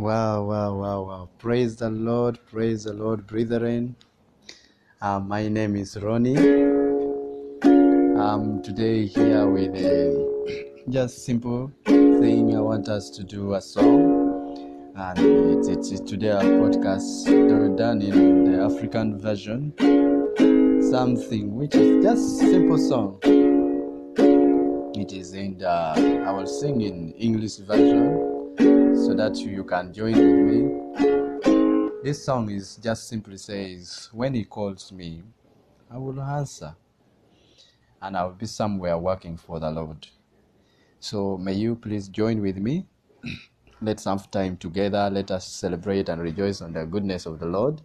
Wow, wow, wow, wow. Praise the Lord, praise the Lord, brethren. Uh, my name is Ronnie. I'm today here with a just simple thing. I want us to do a song, and it's, it's, it's today a podcast done in the African version. Something which is just simple song. It is in the I will sing in English version so that you can join with me. This song is just simply says, When he calls me, I will answer, and I'll be somewhere working for the Lord. So may you please join with me. Let's have time together. Let us celebrate and rejoice on the goodness of the Lord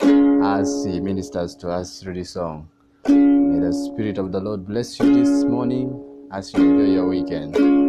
as He ministers to us through this song. May the Spirit of the Lord bless you this morning as you enjoy your weekend.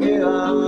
Yeah.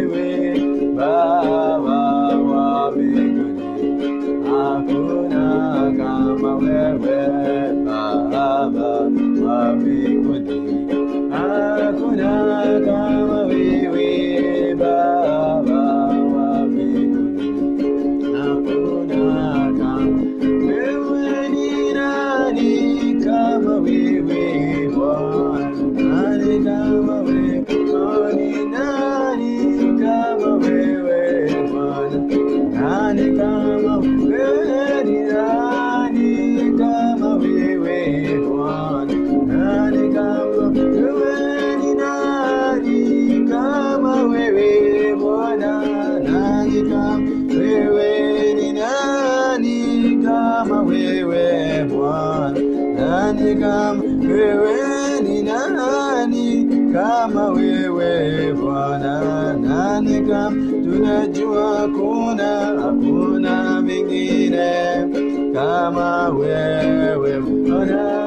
kama wewe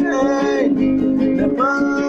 not contain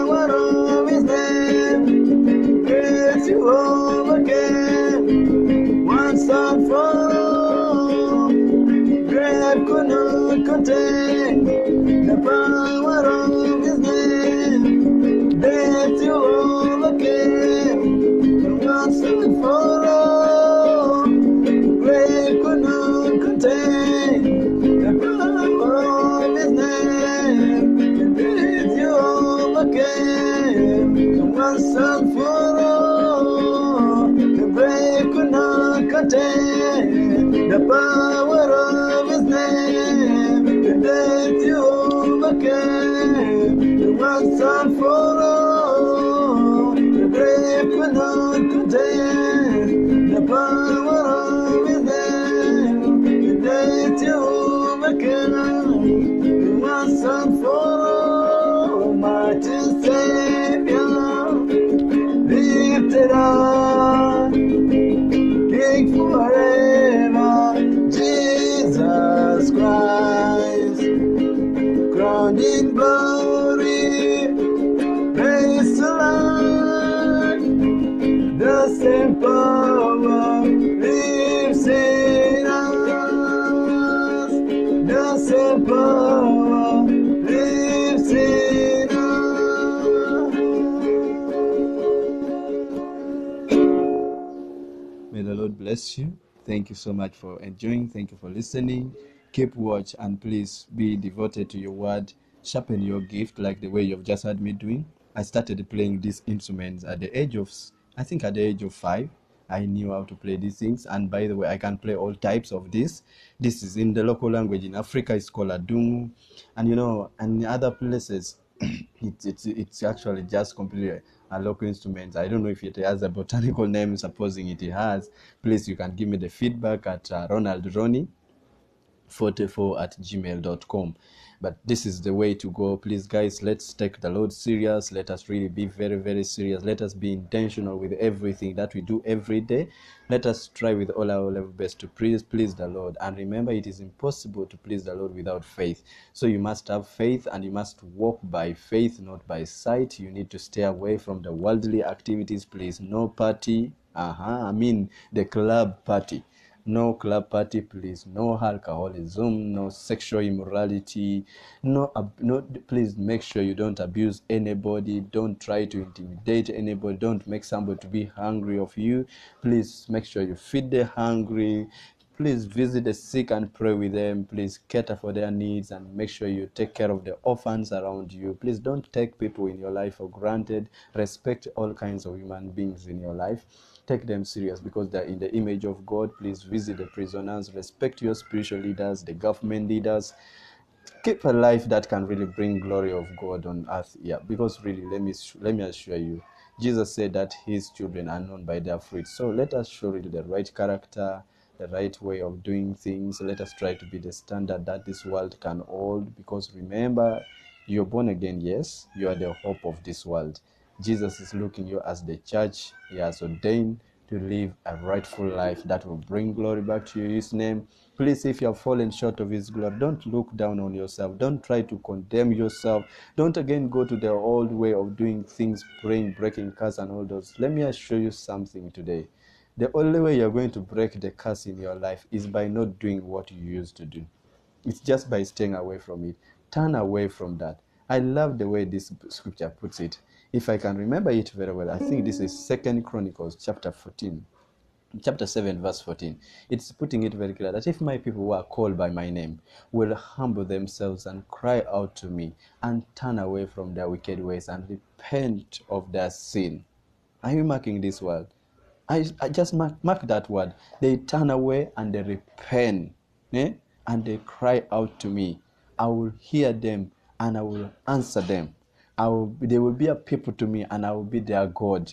Thank you so much for enjoying. Thank you for listening. Keep watch and please be devoted to your word. Sharpen your gift like the way you've just heard me doing. I started playing these instruments at the age of, I think at the age of five. I knew how to play these things. And by the way, I can play all types of this. This is in the local language in Africa, it's called Adungu. And you know, and in other places, it's, it's, it's actually just completely a local instrument. I don't know if it has a botanical name, supposing it has. Please, you can give me the feedback at uh, Ronald Ronnie 44 at gmail.com but this is the way to go. Please guys let's take the lord serious. Let us really be very very serious. Let us be intentional with everything that we do every day. Let us try with all our level best to please please the lord. And remember it is impossible to please the lord without faith. So you must have faith and you must walk by faith not by sight. You need to stay away from the worldly activities. Please no party. Uh-huh i mean the club party no club party please. No alcoholism no sexual immorality. No, no please make sure you don't abuse anybody. Don't try to intimidate anybody. Don't make somebody to be hungry of you. Please make sure you feed the hungry. Please visit the sick and pray with them. Please cater for their needs and make sure you take care of the orphans around you. Please don't take people in your life for granted. Respect all kinds of human beings in your life take them serious because they're in the image of God. Please visit the prisoners, respect your spiritual leaders, the government leaders. Keep a life that can really bring glory of God on earth. Yeah, because really, let me let me assure you, Jesus said that His children are known by their fruit. So let us show really the right character, the right way of doing things. Let us try to be the standard that this world can hold. Because remember, you're born again. Yes, you are the hope of this world. Jesus is looking you as the church he has ordained to live a rightful life that will bring glory back to his name. Please, if you have fallen short of his glory, don't look down on yourself. Don't try to condemn yourself. Don't again go to the old way of doing things, praying, breaking curse, and all those. Let me assure you something today. The only way you're going to break the curse in your life is by not doing what you used to do. It's just by staying away from it. Turn away from that. I love the way this scripture puts it if I can remember it very well, I think this is Second Chronicles chapter 14, chapter 7, verse 14. It's putting it very clear that if my people who are called by my name will humble themselves and cry out to me and turn away from their wicked ways and repent of their sin. Are you marking this word? I, I just mark, mark that word. They turn away and they repent eh? and they cry out to me. I will hear them and I will answer them. I will, be, they will be a people to me and I will be their God.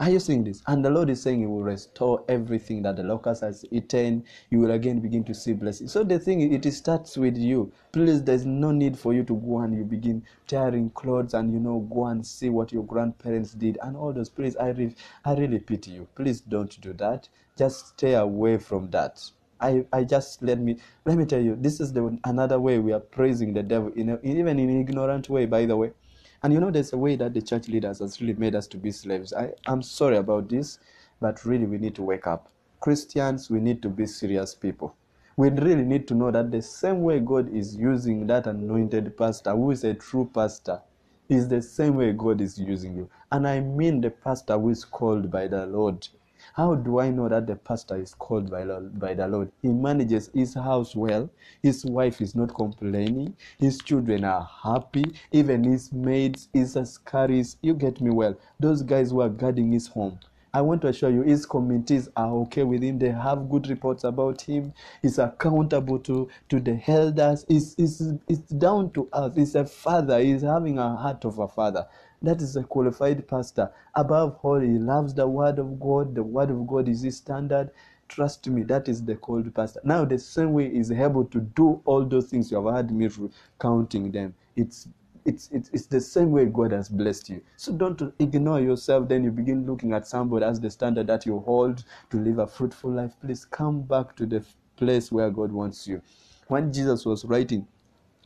Are you seeing this? And the Lord is saying He will restore everything that the locust has eaten. You will again begin to see blessing. So the thing it starts with you. Please, there's no need for you to go and you begin tearing clothes and you know go and see what your grandparents did and all those. Please, I re- I really pity you. Please don't do that. Just stay away from that. I, I just let me let me tell you this is the another way we are praising the devil in a, even in an ignorant way by the way and you know, there's a way that the church leaders has really made us to be slaves. I, I'm sorry about this, but really we need to wake up. Christians, we need to be serious people. We really need to know that the same way God is using that anointed pastor, who is a true pastor, is the same way God is using you. And I mean the pastor who is called by the Lord. How do I know that the pastor is called by, by the Lord? He manages his house well. His wife is not complaining. His children are happy. Even his maids, his ascaris, you get me well. Those guys who are guarding his home. I want to assure you, his committees are okay with him. They have good reports about him. He's accountable to, to the elders. He's, down to earth. He's a father. He's having a heart of a father. That is a qualified pastor. Above all, he loves the word of God. The word of God is his standard. Trust me, that is the called pastor. Now, the same way is able to do all those things you have heard me counting them. It's it's, it's, it's the same way God has blessed you. So don't ignore yourself. Then you begin looking at somebody as the standard that you hold to live a fruitful life. Please come back to the place where God wants you. When Jesus was writing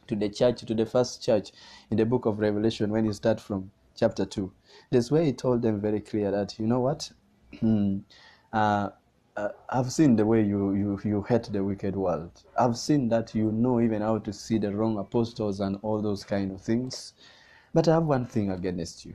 to the church, to the first church in the book of Revelation, when you start from chapter 2. That's where he told them very clear that, you know what? Hmm, uh, uh, I've seen the way you, you, you hate the wicked world. I've seen that you know even how to see the wrong apostles and all those kind of things. But I have one thing against you.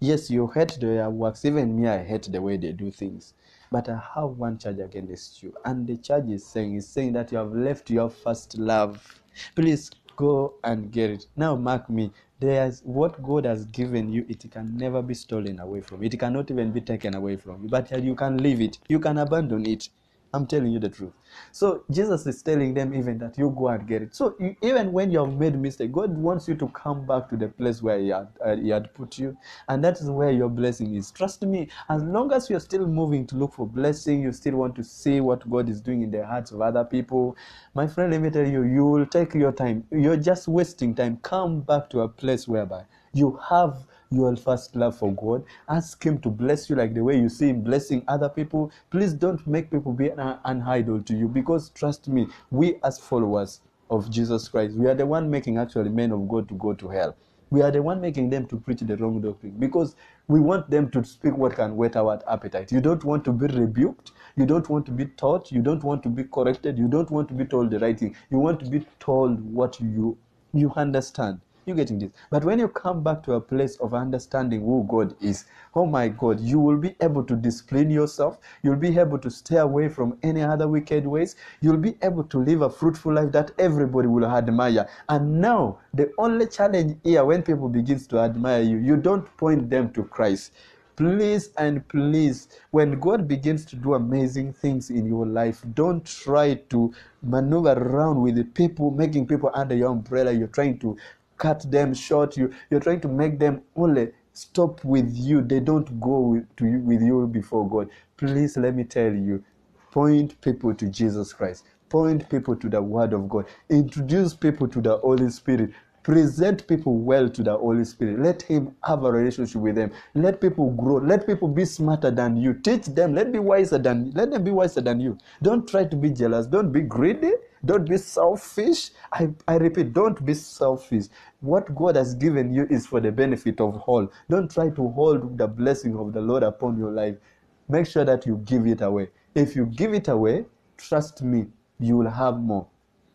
Yes, you hate their works. Even me, I hate the way they do things. But I have one charge against you. And the charge is saying, is saying that you have left your first love. Please go and get it. Now, mark me. There's what God has given you, it can never be stolen away from. It cannot even be taken away from you. But you can leave it, you can abandon it. I'm telling you the truth. So Jesus is telling them even that you go and get it. So you, even when you have made mistake, God wants you to come back to the place where He had, uh, he had put you, and that is where your blessing is. Trust me. As long as you're still moving to look for blessing, you still want to see what God is doing in the hearts of other people. My friend, let me tell you, you will take your time. You're just wasting time. Come back to a place whereby you have your first love for God. Ask Him to bless you like the way you see Him blessing other people. Please don't make people be an, an idol to you because trust me, we as followers of Jesus Christ, we are the one making actually men of God to go to hell. We are the one making them to preach the wrong doctrine because we want them to speak what can whet our appetite. You don't want to be rebuked. You don't want to be taught. You don't want to be corrected. You don't want to be told the right thing. You want to be told what you you understand. You getting this? But when you come back to a place of understanding who God is, oh my God, you will be able to discipline yourself. You'll be able to stay away from any other wicked ways. You'll be able to live a fruitful life that everybody will admire. And now, the only challenge here when people begins to admire you, you don't point them to Christ please and please when god begins to do amazing things in your life don't try to maneuver around with the people making people under your umbrella you're trying to cut them short. You, you're trying to make them only stop with you. They don't go with, to you, with you before God. Please let me tell you, point people to Jesus Christ. Point people to the Word of God. Introduce people to the Holy Spirit. Present people well to the Holy Spirit. Let Him have a relationship with them. Let people grow. Let people be smarter than you. Teach them. Let be wiser than. Let them be wiser than you. Don't try to be jealous. Don't be greedy. Don't be selfish. I, I repeat, don't be selfish. What God has given you is for the benefit of all. Don't try to hold the blessing of the Lord upon your life. Make sure that you give it away. If you give it away, trust me, you will have more.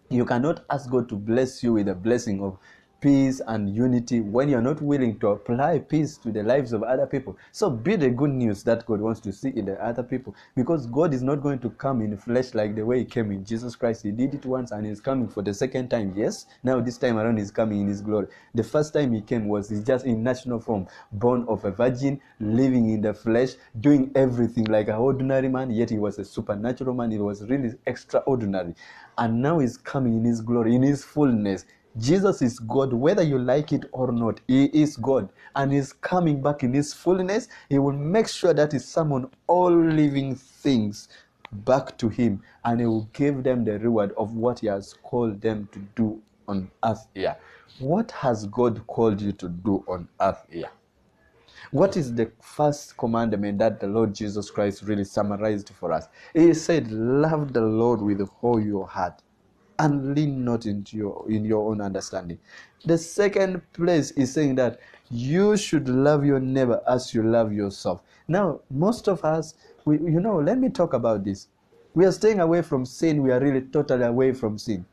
You cannot ask God to bless you with the blessing of peace and unity when you're not willing to apply peace to the lives of other people. So be the good news that God wants to see in the other people because God is not going to come in flesh like the way He came in Jesus Christ. He did it once and He's coming for the second time. Yes, now this time around He's coming in His glory. The first time He came was just in national form, born of a virgin, living in the flesh, doing everything like an ordinary man, yet He was a supernatural man. He was really extraordinary. And now He's coming in His glory, in His fullness. Jesus is God, whether you like it or not. He is God, and He's coming back in His fullness. He will make sure that He summon all living things back to Him, and He will give them the reward of what He has called them to do on earth here. What has God called you to do on earth here? What is the first commandment that the Lord Jesus Christ really summarized for us? He said, Love the Lord with all your heart and lean not into your in your own understanding. The second place is saying that you should love your neighbor as you love yourself. Now, most of us, we, you know, let me talk about this. We are staying away from sin. We are really totally away from sin.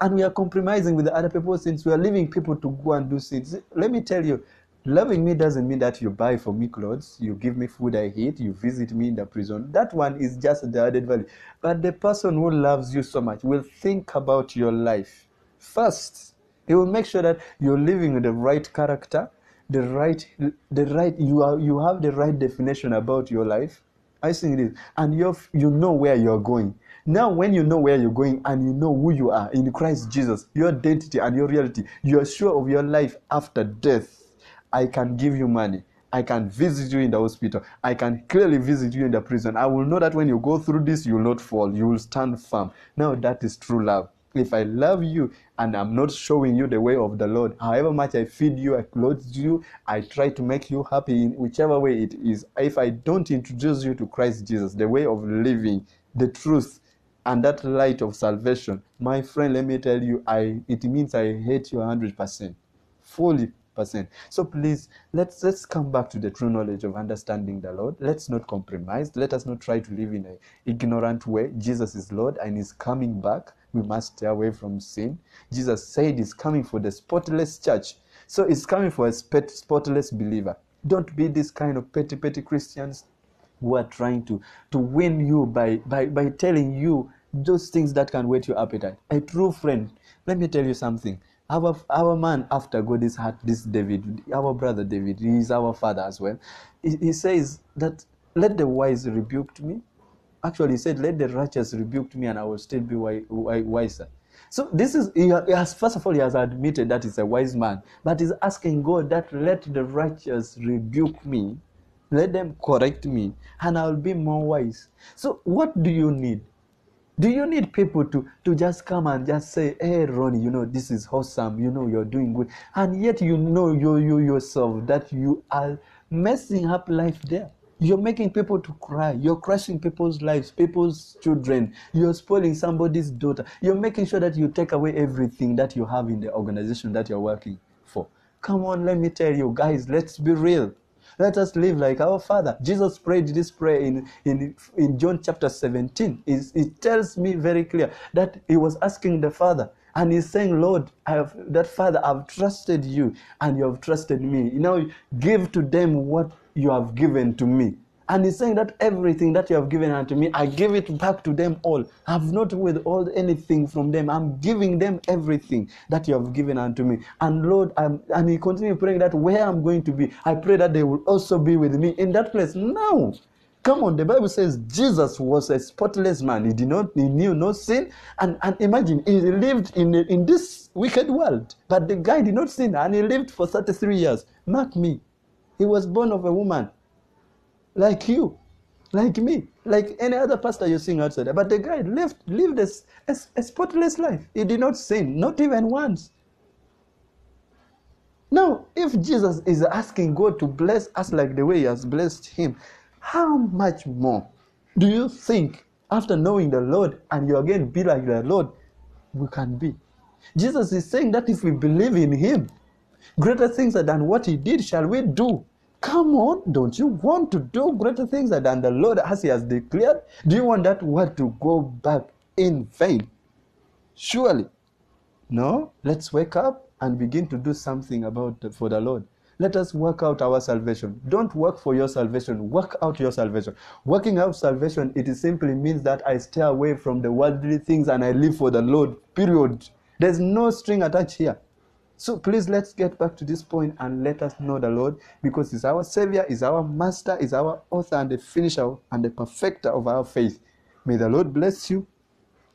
And we are compromising with the other people since we are leaving people to go and do sins. Let me tell you, Loving me doesn't mean that you buy for me clothes, you give me food I eat, you visit me in the prison. That one is just the added value. But the person who loves you so much will think about your life first. He will make sure that you're living the right character, the right, the right. You are, you have the right definition about your life. I think it is, and you you know where you're going. Now, when you know where you're going and you know who you are in Christ Jesus, your identity and your reality, you are sure of your life after death I can give you money. I can visit you in the hospital. I can clearly visit you in the prison. I will know that when you go through this, you will not fall. You will stand firm. Now, that is true love. If I love you and I'm not showing you the way of the Lord, however much I feed you, I clothe you, I try to make you happy in whichever way it is. If I don't introduce you to Christ Jesus, the way of living, the truth, and that light of salvation, my friend, let me tell you, I it means I hate you 100%. Fully percent. So please let's let's come back to the true knowledge of understanding the Lord. Let's not compromise. Let us not try to live in an ignorant way. Jesus is Lord and is coming back. We must stay away from sin. Jesus said he's coming for the spotless church. So he's coming for a spotless believer. Don't be this kind of petty, petty Christians who are trying to, to win you by, by, by telling you those things that can whet your appetite. A true friend, let me tell you something. Our, our man after God is heart, this David, our brother David, he is our father as well. He, he says that let the wise rebuke me. Actually, he said, let the righteous rebuke me and I will still be wiser. So this is, he has, first of all, he has admitted that he's a wise man, but he's asking God that let the righteous rebuke me, let them correct me, and I'll be more wise. So what do you need? Do you need people to, to just come and just say, hey, Ronnie, you know, this is awesome, you know, you're doing good. And yet you know you, you yourself that you are messing up life there. You're making people to cry. You're crushing people's lives, people's children. You're spoiling somebody's daughter. You're making sure that you take away everything that you have in the organization that you're working for. Come on, let me tell you, guys, let's be real. Let us live like our Father. Jesus prayed this prayer in, in, in John chapter 17. It, it tells me very clear that he was asking the Father, and he's saying, Lord, I have that Father, I've trusted you and you have trusted me. Know, give to them what you have given to me. And he's saying that everything that you have given unto me, I give it back to them all. I have not withheld anything from them. I'm giving them everything that you have given unto me. And Lord, I'm, and he continued praying that where I'm going to be, I pray that they will also be with me in that place. Now, come on, the Bible says Jesus was a spotless man. He did not, he knew no sin. And, and imagine, he lived in, in this wicked world. But the guy did not sin and he lived for 33 years. Mark me. He was born of a woman like you, like me, like any other pastor you're seeing outside. But the guy lived, lived a, a, a spotless life. He did not sin, not even once. Now, if Jesus is asking God to bless us like the way He has blessed Him, how much more do you think after knowing the Lord and you again be like the Lord, we can be? Jesus is saying that if we believe in Him, greater things than what He did shall we do. Come on, don't you want to do greater things than the Lord as He has declared? Do you want that word to go back in vain? Surely. No, let's wake up and begin to do something about for the Lord. Let us work out our salvation. Don't work for your salvation. Work out your salvation. Working out salvation, it simply means that I stay away from the worldly things and I live for the Lord. Period. There's no string attached here. So please let's get back to this point and let us know the Lord because He's our Savior, He's our Master, He's our author and the finisher and the perfecter of our faith. May the Lord bless you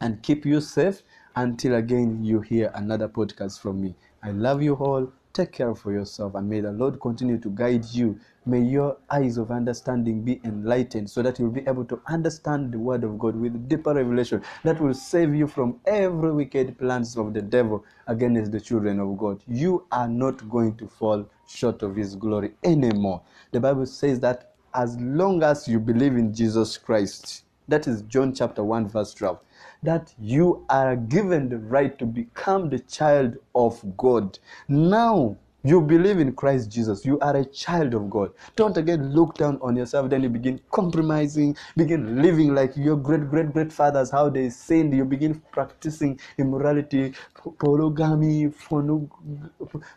and keep you safe until again you hear another podcast from me. I love you all. Take care for yourself and may the Lord continue to guide you. May your eyes of understanding be enlightened so that you'll be able to understand the word of God with deeper revelation that will save you from every wicked plans of the devil against the children of God. You are not going to fall short of his glory anymore. The Bible says that as long as you believe in Jesus Christ, that is John chapter 1 verse 12 that you are given the right to become the child of God. Now, you believe in Christ Jesus. You are a child of God. Don't again look down on yourself. Then you begin compromising, begin living like your great great great fathers, how they sinned. You begin practicing immorality, polygamy,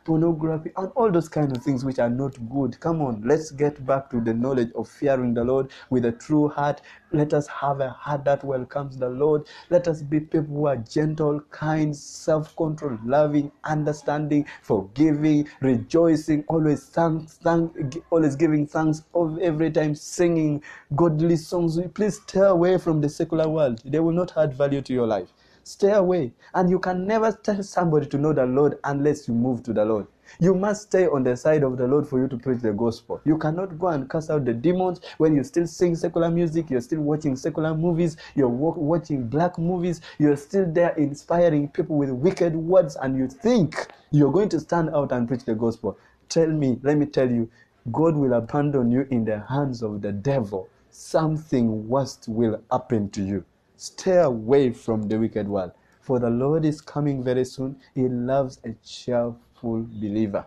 pornography, and all those kind of things which are not good. Come on, let's get back to the knowledge of fearing the Lord with a true heart. Let us have a heart that welcomes the Lord. Let us be people who are gentle, kind, self control, loving, understanding, forgiving rejoicing, always thanks, thank, always giving thanks every time singing godly songs. Please stay away from the secular world. They will not add value to your life. Stay away. And you can never tell somebody to know the Lord unless you move to the Lord. You must stay on the side of the Lord for you to preach the gospel. You cannot go and cast out the demons when you still sing secular music, you're still watching secular movies, you're watching black movies, you're still there inspiring people with wicked words, and you think you're going to stand out and preach the gospel. Tell me, let me tell you, God will abandon you in the hands of the devil. Something worse will happen to you. Stay away from the wicked world. For the Lord is coming very soon. He loves a cheerful believer.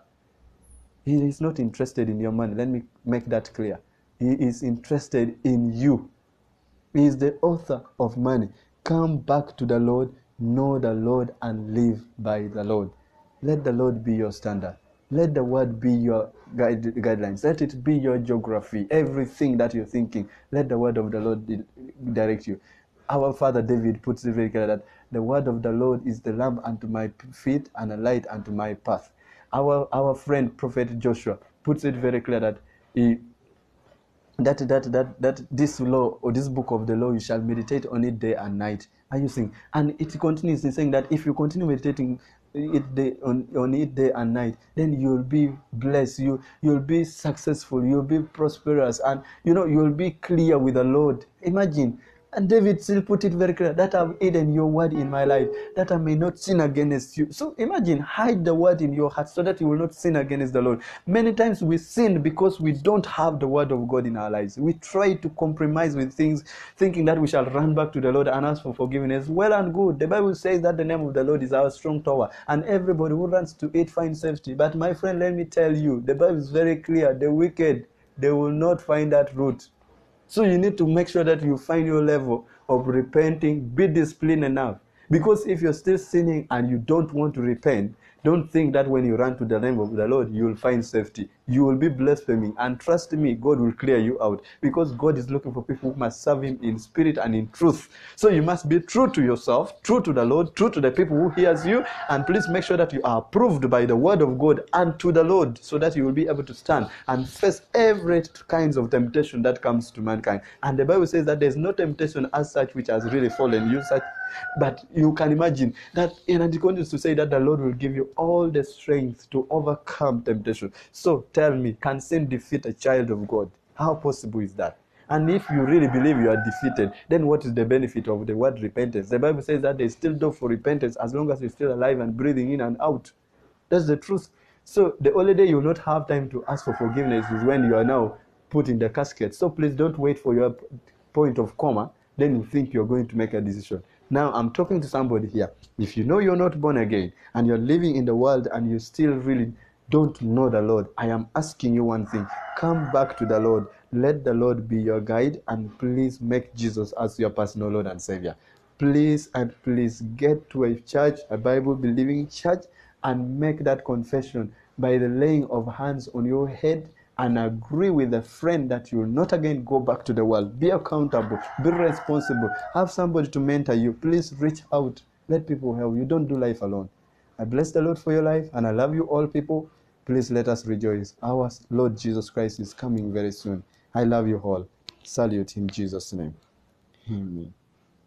He is not interested in your money. Let me make that clear. He is interested in you. He is the author of money. Come back to the Lord, know the Lord, and live by the Lord. Let the Lord be your standard. Let the word be your guide, guidelines. Let it be your geography. Everything that you're thinking, let the word of the Lord di- direct you. Our father David puts it very clear that the word of the Lord is the lamp unto my feet and a light unto my path. Our our friend Prophet Joshua puts it very clear that he that that that that this law or this book of the law you shall meditate on it day and night. Are you seeing? And it continues in saying that if you continue meditating it day on, on it day and night then you'll be blessed. You you'll be successful. You'll be prosperous. And you know you'll be clear with the lord. Imagine and David still put it very clear that I've hidden your word in my life, that I may not sin against you. So imagine, hide the word in your heart so that you will not sin against the Lord. Many times we sin because we don't have the word of God in our lives. We try to compromise with things, thinking that we shall run back to the Lord and ask for forgiveness. Well and good. The Bible says that the name of the Lord is our strong tower, and everybody who runs to it finds safety. But my friend, let me tell you, the Bible is very clear. The wicked, they will not find that route. So you need to make sure that you find your level of repenting, be disciplined enough. Because if you're still sinning and you don't want to repent, don't think that when you run to the name of the Lord, you will find safety. You will be blaspheming. And trust me, God will clear you out. Because God is looking for people who must serve Him in spirit and in truth. So you must be true to yourself, true to the Lord, true to the people who hears you. And please make sure that you are approved by the word of God and to the Lord so that you will be able to stand and face every kinds of temptation that comes to mankind. And the Bible says that there's no temptation as such which has really fallen you such but you can imagine that, and it to say that the Lord will give you all the strength to overcome temptation. So tell me, can sin defeat a child of God? How possible is that? And if you really believe you are defeated, then what is the benefit of the word repentance? The Bible says that there's still door for repentance as long as you're still alive and breathing in and out. That's the truth. So the only day you not have time to ask for forgiveness is when you are now put in the casket. So please don't wait for your point of coma. Then you think you're going to make a decision. Now I'm talking to somebody here. If you know you're not born again and you're living in the world and you still really don't know the Lord, I am asking you one thing. Come back to the Lord. Let the Lord be your guide and please make Jesus as your personal Lord and Savior. Please and please get to a church, a Bible believing church, and make that confession by the laying of hands on your head and agree with a friend that you will not again go back to the world. Be accountable, be responsible, have somebody to mentor you. Please reach out, let people help you. Don't do life alone. I bless the Lord for your life and I love you all people. Please let us rejoice. Our Lord Jesus Christ is coming very soon. I love you all. Salute in Jesus' name. Amen.